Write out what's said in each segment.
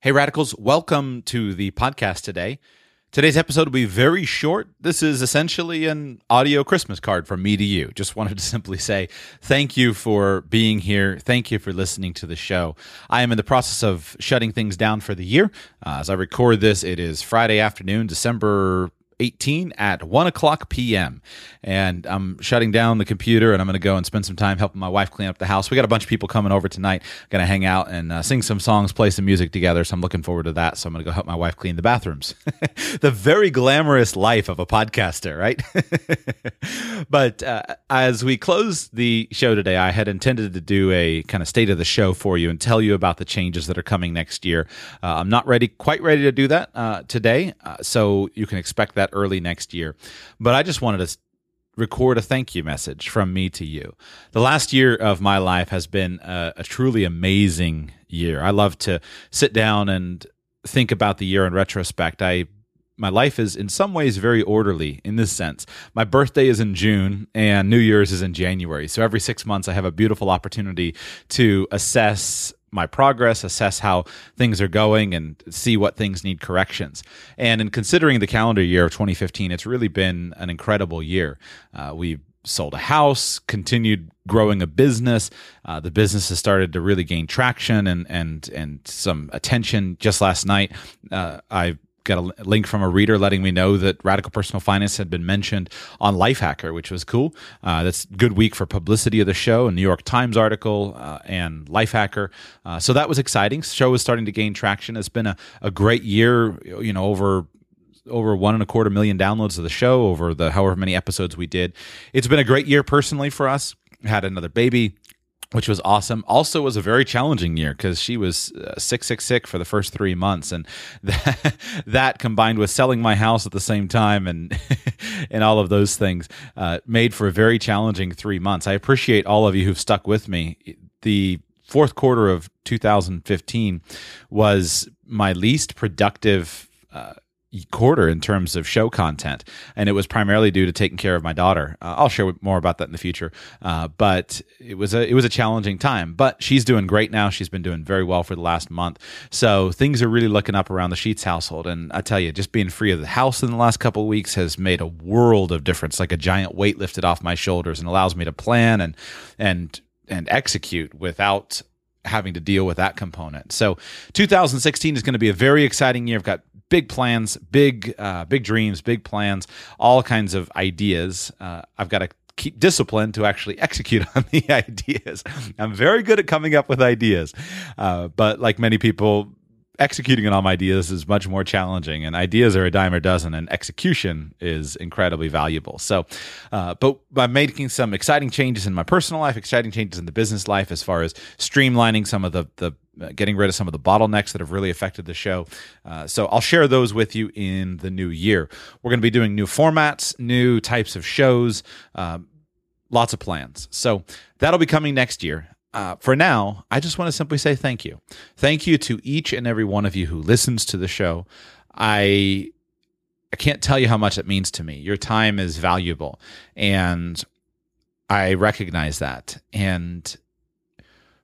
Hey, Radicals, welcome to the podcast today. Today's episode will be very short. This is essentially an audio Christmas card from me to you. Just wanted to simply say thank you for being here. Thank you for listening to the show. I am in the process of shutting things down for the year. Uh, as I record this, it is Friday afternoon, December 18 at 1 o'clock p.m. And I'm shutting down the computer and I'm going to go and spend some time helping my wife clean up the house. We got a bunch of people coming over tonight. Going to hang out and uh, sing some songs, play some music together. So I'm looking forward to that. So I'm going to go help my wife clean the bathrooms. the very glamorous life of a podcaster, right? but uh, as we close the show today, I had intended to do a kind of state of the show for you and tell you about the changes that are coming next year. Uh, I'm not ready, quite ready to do that uh, today. Uh, so you can expect that that early next year. But I just wanted to record a thank you message from me to you. The last year of my life has been a, a, truly amazing year. I love to sit down and think about the year in retrospect. I my life is in some ways very orderly in this sense. My birthday is in June and New Year's is in January. So every 6 months I have a beautiful opportunity to assess my progress, assess how things are going, and see what things need corrections. And in considering the calendar year of 2015, it's really been an incredible year. Uh, we sold a house, continued growing a business. Uh, the business has started to really gain traction and and and some attention. Just last night, uh, I got a link from a reader letting me know that radical personal finance had been mentioned on Lifehacker, which was cool. Uh, that's good week for publicity of the show, a New York Times article uh, and Lifehacker. Uh, so that was exciting. Show was starting to gain traction. It's been a, a great year, you know, over over one and a quarter million downloads of the show over the however many episodes we did. It's been a great year personally for us. Had another baby, which was awesome. Also, was a very challenging year because she was uh, sick, sick, sick for the first three months, and that, that combined with selling my house at the same time and and all of those things uh, made for a very challenging three months. I appreciate all of you who've stuck with me. The fourth quarter of 2015 was my least productive. Uh, quarter in terms of show content, and it was primarily due to taking care of my daughter. Uh, I'll share more about that in the future, uh, but it was a it was a challenging time. But she's doing great now. She's been doing very well for the last month, so things are really looking up around the Sheets household. And I tell you, just being free of the house in the last couple of weeks has made a world of difference. Like a giant weight lifted off my shoulders, and allows me to plan and and and execute without having to deal with that component. So 2016 is going to be a very exciting year. I've got big plans, big uh, big dreams, big plans, all kinds of ideas. Uh, I've got to keep discipline to actually execute on the ideas. I'm very good at coming up with ideas, uh, but like many people, executing on ideas is much more challenging and ideas are a dime a dozen and execution is incredibly valuable so uh, but i'm making some exciting changes in my personal life exciting changes in the business life as far as streamlining some of the the getting rid of some of the bottlenecks that have really affected the show. Uh, so I'll share those with you in the new year. We're going to be doing new formats, new types of shows, um, lots of plans. So that'll be coming next year uh, for now, I just want to simply say thank you. Thank you to each and every one of you who listens to the show. I I can't tell you how much it means to me. Your time is valuable, and I recognize that. And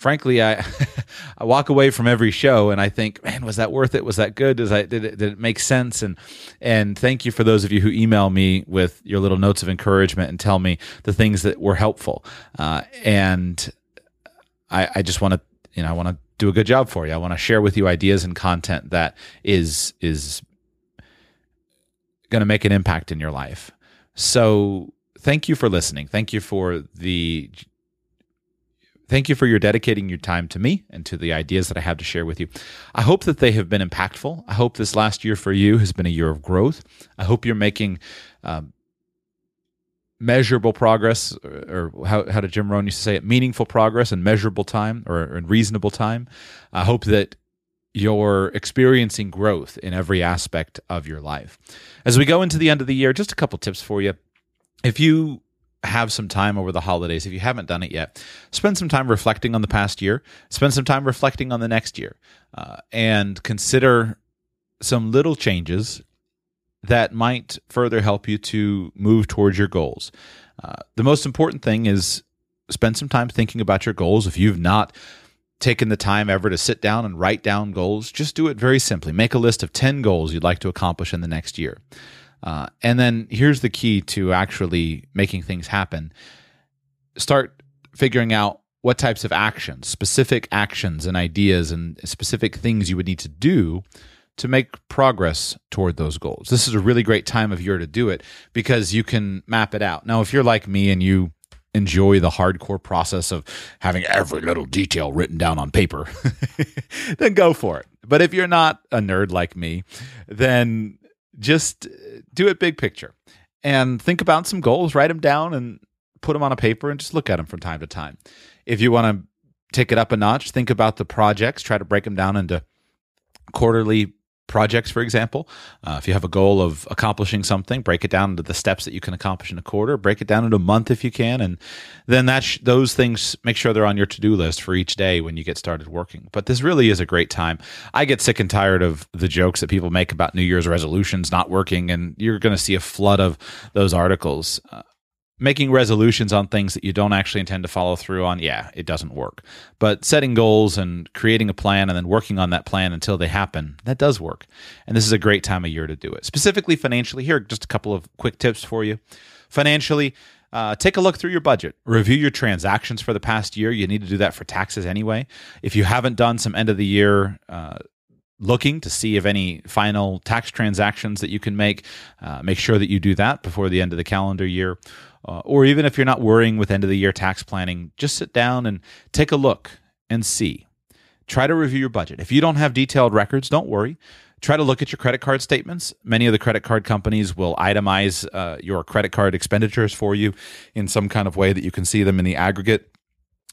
frankly, I I walk away from every show and I think, man, was that worth it? Was that good? Does I did it, did it make sense? And and thank you for those of you who email me with your little notes of encouragement and tell me the things that were helpful. Uh, and I, I just want to, you know, I want to do a good job for you. I want to share with you ideas and content that is is going to make an impact in your life. So, thank you for listening. Thank you for the Thank you for your dedicating your time to me and to the ideas that I have to share with you. I hope that they have been impactful. I hope this last year for you has been a year of growth. I hope you're making um, measurable progress, or, how, how did Jim Rohn used to say it? Meaningful progress in measurable time or in reasonable time. I hope that you're experiencing growth in every aspect of your life. As we go into the end of the year, just a couple tips for you. If you have some time over the holidays, if you haven't done it yet, spend some time reflecting on the past year, spend some time reflecting on the next year, uh, and consider some little changes that might further help you to move towards your goals. Uh, the most important thing is spend some time thinking about your goals. If you've not taken the time ever to sit down and write down goals, just do it very simply. Make a list of 10 goals you'd like to accomplish in the next year. Uh, and then here's the key to actually making things happen start figuring out what types of actions, specific actions and ideas, and specific things you would need to do to make progress toward those goals. This is a really great time of year to do it because you can map it out. Now, if you're like me and you enjoy the hardcore process of having every little detail written down on paper, then go for it. But if you're not a nerd like me, then just do it big picture and think about some goals, write them down and put them on a paper and just look at them from time to time. If you want to take it up a notch, think about the projects, try to break them down into quarterly projects, for example. Uh, if you have a goal of accomplishing something, break it down into the steps that you can accomplish in a quarter. Break it down into a month if you can, and then that sh- those things make sure they're on your to do list for each day when you get started working. But this really is a great time. I get sick and tired of the jokes that people make about New Year's resolutions not working, and you're going to see a flood of those articles. Uh, making resolutions on things that you don't actually intend to follow through on, yeah, it doesn't work. But setting goals and creating a plan and then working on that plan until they happen, that does work. And this is a great time of year to do it. Specifically financially, here just a couple of quick tips for you. Financially, uh, take a look through your budget. Review your transactions for the past year. You need to do that for taxes anyway. If you haven't done some end of the year uh, looking to see if any final tax transactions that you can make, uh, make sure that you do that before the end of the calendar year. Uh, or even if you're not worrying with end of the year tax planning, just sit down and take a look and see. Try to review your budget. If you don't have detailed records, don't worry. Try to look at your credit card statements. Many of the credit card companies will itemize uh, your credit card expenditures for you in some kind of way that you can see them in the aggregate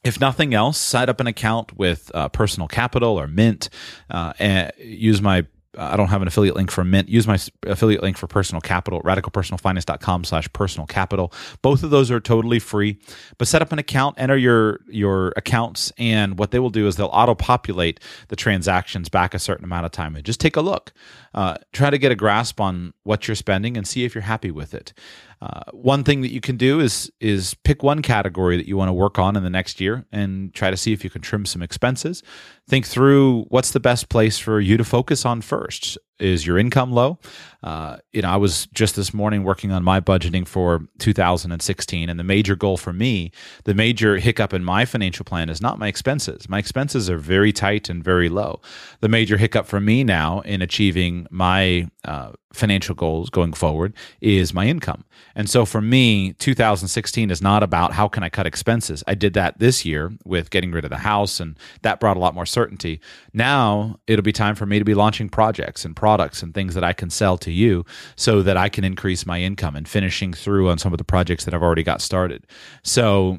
if nothing else, set up an account with uh, Personal Capital or Mint. Uh, and use my I don't have an affiliate link for Mint. Use my affiliate link for Personal Capital, radicalpersonalfinance.com slash personal capital. Both of those are totally free. But set up an account, enter your your accounts, and what they will do is they'll auto populate the transactions back a certain amount of time. And just take a look. Uh, try to get a grasp on what you're spending and see if you're happy with it. Uh, one thing that you can do is is pick one category that you want to work on in the next year and try to see if you can trim some expenses. Think through what's the best place for you to focus on first. Is your income low? Uh, you know, I was just this morning working on my budgeting for 2016, and the major goal for me, the major hiccup in my financial plan is not my expenses. My expenses are very tight and very low. The major hiccup for me now in achieving my uh, financial goals going forward is my income. And so for me, 2016 is not about how can I cut expenses. I did that this year with getting rid of the house, and that brought a lot more certainty. Now it'll be time for me to be launching projects and products and things that I can sell to you so that I can increase my income and finishing through on some of the projects that I've already got started. So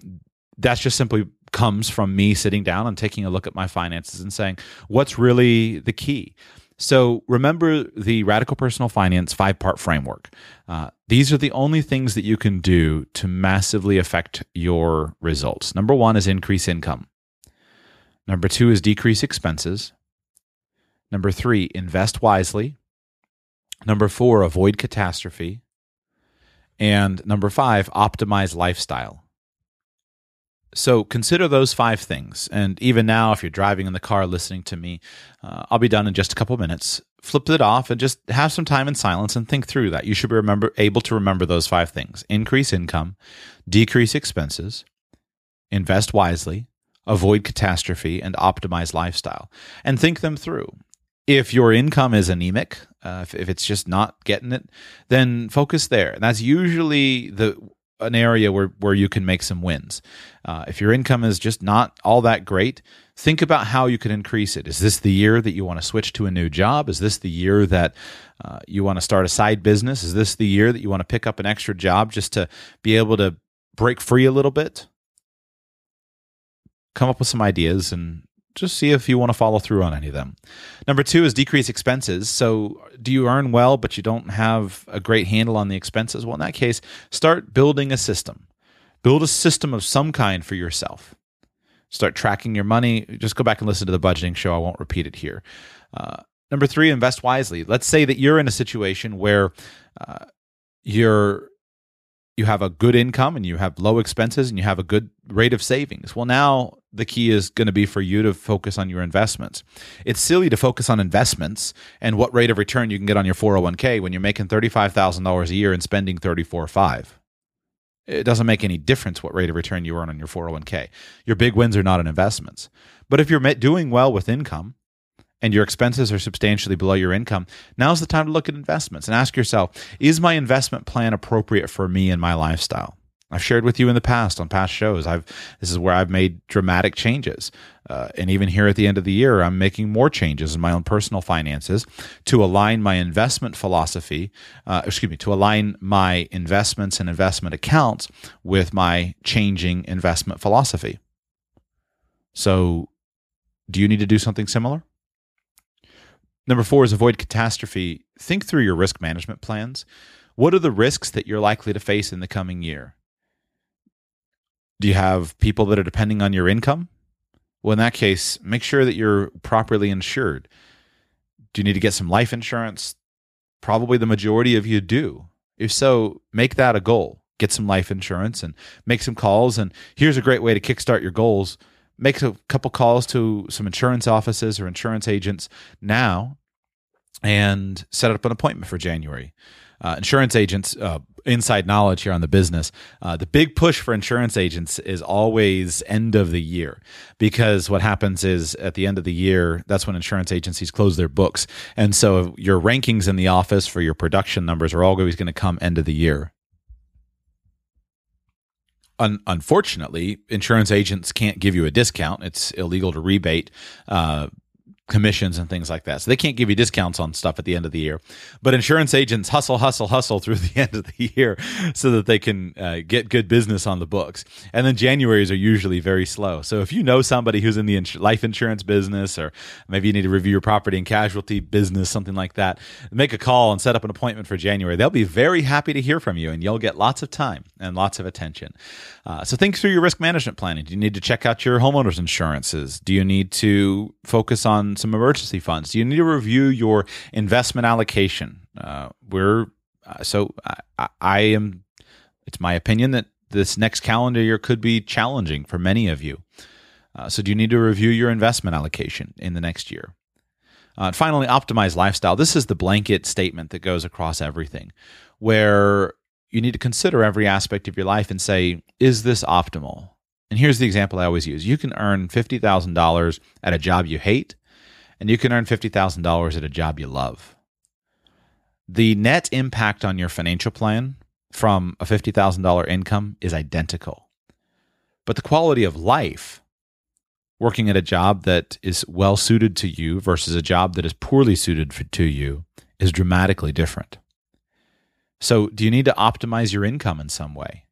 that's just simply comes from me sitting down and taking a look at my finances and saying, what's really the key? So remember the Radical Personal Finance five part framework. Uh, these are the only things that you can do to massively affect your results. Number one is increase income. Number two is decrease expenses. Number three, invest wisely. Number four, avoid catastrophe. And number five, optimize lifestyle. So consider those five things. And even now, if you're driving in the car listening to me, uh, I'll be done in just a couple minutes. Flip it off and just have some time in silence and think through that. You should be remember, able to remember those five things increase income, decrease expenses, invest wisely, avoid catastrophe, and optimize lifestyle. And think them through. If your income is anemic, uh, if, if it's just not getting it, then focus there. And that's usually the an area where, where you can make some wins. Uh, if your income is just not all that great, think about how you can increase it. Is this the year that you want to switch to a new job? Is this the year that uh, you want to start a side business? Is this the year that you want to pick up an extra job just to be able to break free a little bit? Come up with some ideas and just see if you want to follow through on any of them. Number two is decrease expenses. So, do you earn well, but you don't have a great handle on the expenses? Well, in that case, start building a system. Build a system of some kind for yourself. Start tracking your money. Just go back and listen to the budgeting show. I won't repeat it here. Uh, number three, invest wisely. Let's say that you're in a situation where uh, you're you have a good income and you have low expenses and you have a good rate of savings. Well, now the key is going to be for you to focus on your investments. It's silly to focus on investments and what rate of return you can get on your 401k when you're making $35,000 a year and spending 34.5. It doesn't make any difference what rate of return you earn on your 401k. Your big wins are not in investments. But if you're doing well with income, and your expenses are substantially below your income, now's the time to look at investments and ask yourself is my investment plan appropriate for me and my lifestyle? I've shared with you in the past on past shows. I've this is where I've made dramatic changes, uh, and even here at the end of the year, I'm making more changes in my own personal finances to align my investment philosophy. Uh, excuse me, to align my investments and investment accounts with my changing investment philosophy. So, do you need to do something similar? Number four is avoid catastrophe. Think through your risk management plans. What are the risks that you're likely to face in the coming year? Do you have people that are depending on your income? Well, in that case, make sure that you're properly insured. Do you need to get some life insurance? Probably the majority of you do. If so, make that a goal. Get some life insurance and make some calls. And here's a great way to kickstart your goals make a couple calls to some insurance offices or insurance agents now and set up an appointment for January. Uh, insurance agents, uh, inside knowledge here on the business. Uh, the big push for insurance agents is always end of the year because what happens is at the end of the year, that's when insurance agencies close their books. And so your rankings in the office for your production numbers are always going to come end of the year. Un- unfortunately, insurance agents can't give you a discount. It's illegal to rebate uh, commissions and things like that. So they can't give you discounts on stuff at the end of the year. But insurance agents hustle, hustle, hustle through the end of the year so that they can uh, get good business on the books. And then Januaries are usually very slow. So if you know somebody who's in the ins- life insurance business, or maybe you need to review your property and casualty business, something like that, make a call and set up an appointment for January. They'll be very happy to hear from you, and you'll get lots of time and lots of attention. Uh, so think through your risk management planning. Do you need to check out your homeowners insurances? Do you need to focus on some emergency funds? Do you need to review your investment allocation? Uh, we're uh, so I, I am. It's my opinion that this next calendar year could be challenging for many of you. Uh, so, do you need to review your investment allocation in the next year? Uh, finally, optimize lifestyle. This is the blanket statement that goes across everything, where you need to consider every aspect of your life and say, is this optimal? And here's the example I always use you can earn $50,000 at a job you hate, and you can earn $50,000 at a job you love. The net impact on your financial plan from a $50,000 income is identical. But the quality of life working at a job that is well suited to you versus a job that is poorly suited for, to you is dramatically different. So, do you need to optimize your income in some way?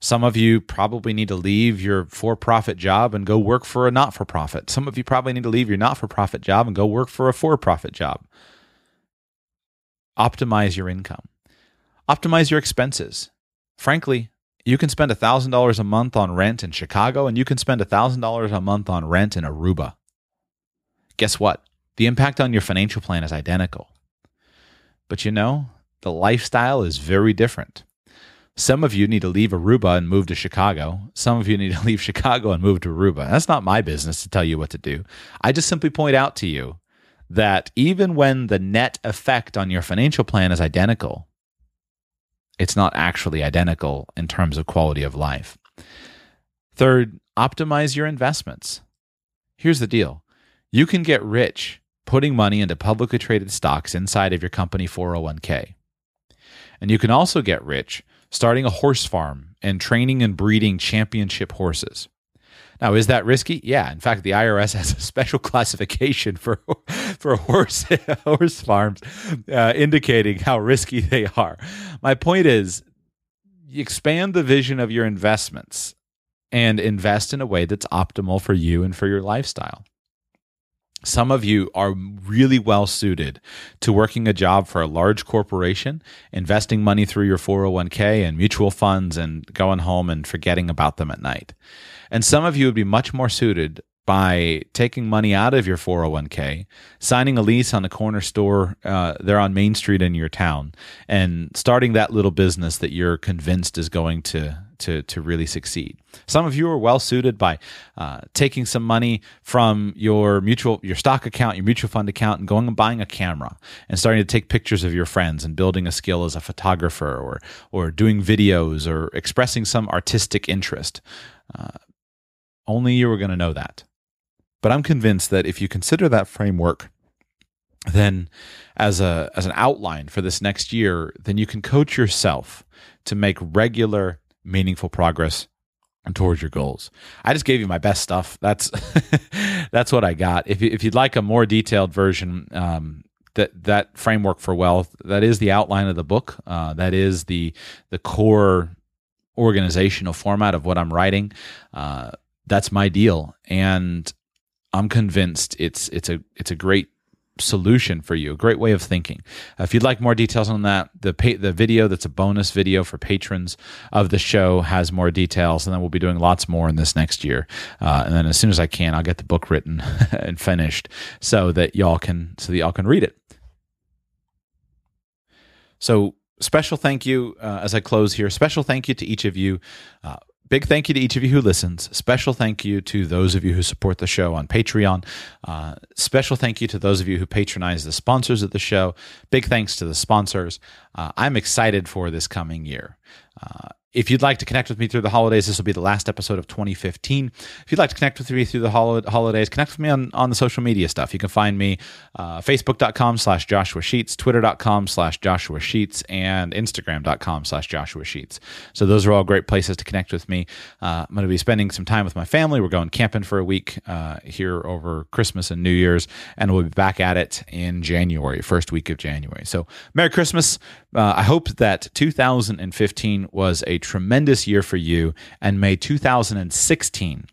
Some of you probably need to leave your for profit job and go work for a not for profit. Some of you probably need to leave your not for profit job and go work for a for profit job. Optimize your income, optimize your expenses. Frankly, you can spend $1,000 a month on rent in Chicago and you can spend $1,000 a month on rent in Aruba. Guess what? The impact on your financial plan is identical. But you know, the lifestyle is very different. Some of you need to leave Aruba and move to Chicago. Some of you need to leave Chicago and move to Aruba. That's not my business to tell you what to do. I just simply point out to you that even when the net effect on your financial plan is identical, it's not actually identical in terms of quality of life. Third, optimize your investments. Here's the deal you can get rich putting money into publicly traded stocks inside of your company 401k. And you can also get rich starting a horse farm and training and breeding championship horses. Now, is that risky? Yeah. In fact, the IRS has a special classification for for horse horse farms, uh, indicating how risky they are. My point is, expand the vision of your investments and invest in a way that's optimal for you and for your lifestyle. Some of you are really well suited to working a job for a large corporation, investing money through your 401k and mutual funds, and going home and forgetting about them at night. And some of you would be much more suited by taking money out of your 401k, signing a lease on a corner store uh, there on Main Street in your town, and starting that little business that you're convinced is going to to to really succeed. Some of you are well suited by uh, taking some money from your mutual your stock account, your mutual fund account, and going and buying a camera and starting to take pictures of your friends and building a skill as a photographer or or doing videos or expressing some artistic interest. Uh, only you are going to know that. But I'm convinced that if you consider that framework, then as a as an outline for this next year, then you can coach yourself to make regular, meaningful progress towards your goals. I just gave you my best stuff. That's that's what I got. If if you'd like a more detailed version, um, that that framework for wealth, that is the outline of the book. Uh, that is the the core organizational format of what I'm writing. Uh, that's my deal, and I'm convinced it's it's a it's a great solution for you, a great way of thinking. Uh, if you'd like more details on that, the the video that's a bonus video for patrons of the show has more details, and then we'll be doing lots more in this next year. Uh, and then as soon as I can, I'll get the book written and finished so that y'all can so that y'all can read it. So special thank you uh, as I close here. Special thank you to each of you uh, big thank you to each of you who listens. Special thank you to those of you who support the show on Patreon. Uh, special thank you to those of you who patronize the sponsors of the show. Big thanks to the sponsors. Uh, I'm excited for this coming year. Uh, if you'd like to connect with me through the holidays, this will be the last episode of 2015. If you'd like to connect with me through the holidays, connect with me on, on the social media stuff. You can find me uh, facebook.com slash Joshua Sheets, twitter.com slash Joshua Sheets, and instagram.com slash Joshua Sheets. So those are all great places to connect with me. Uh, I'm going to be spending some time with my family. We're going camping for a week uh, here over Christmas and New Year's, and we'll be back at it in January, first week of January. So Merry Christmas. Uh, I hope that 2015 was a tremendous year for you, and may 2016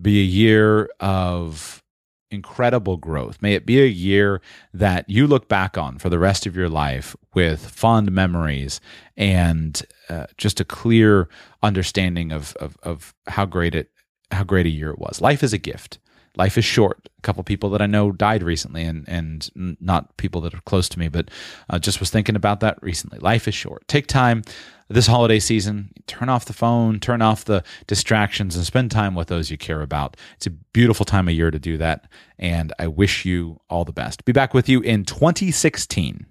be a year of incredible growth. May it be a year that you look back on for the rest of your life with fond memories and uh, just a clear understanding of, of, of how great it how great a year it was. Life is a gift life is short. A couple people that I know died recently, and and not people that are close to me, but uh, just was thinking about that recently. Life is short. Take time this holiday season. Turn off the phone, turn off the distractions, and spend time with those you care about. It's a beautiful time of year to do that, and I wish you all the best. Be back with you in 2016.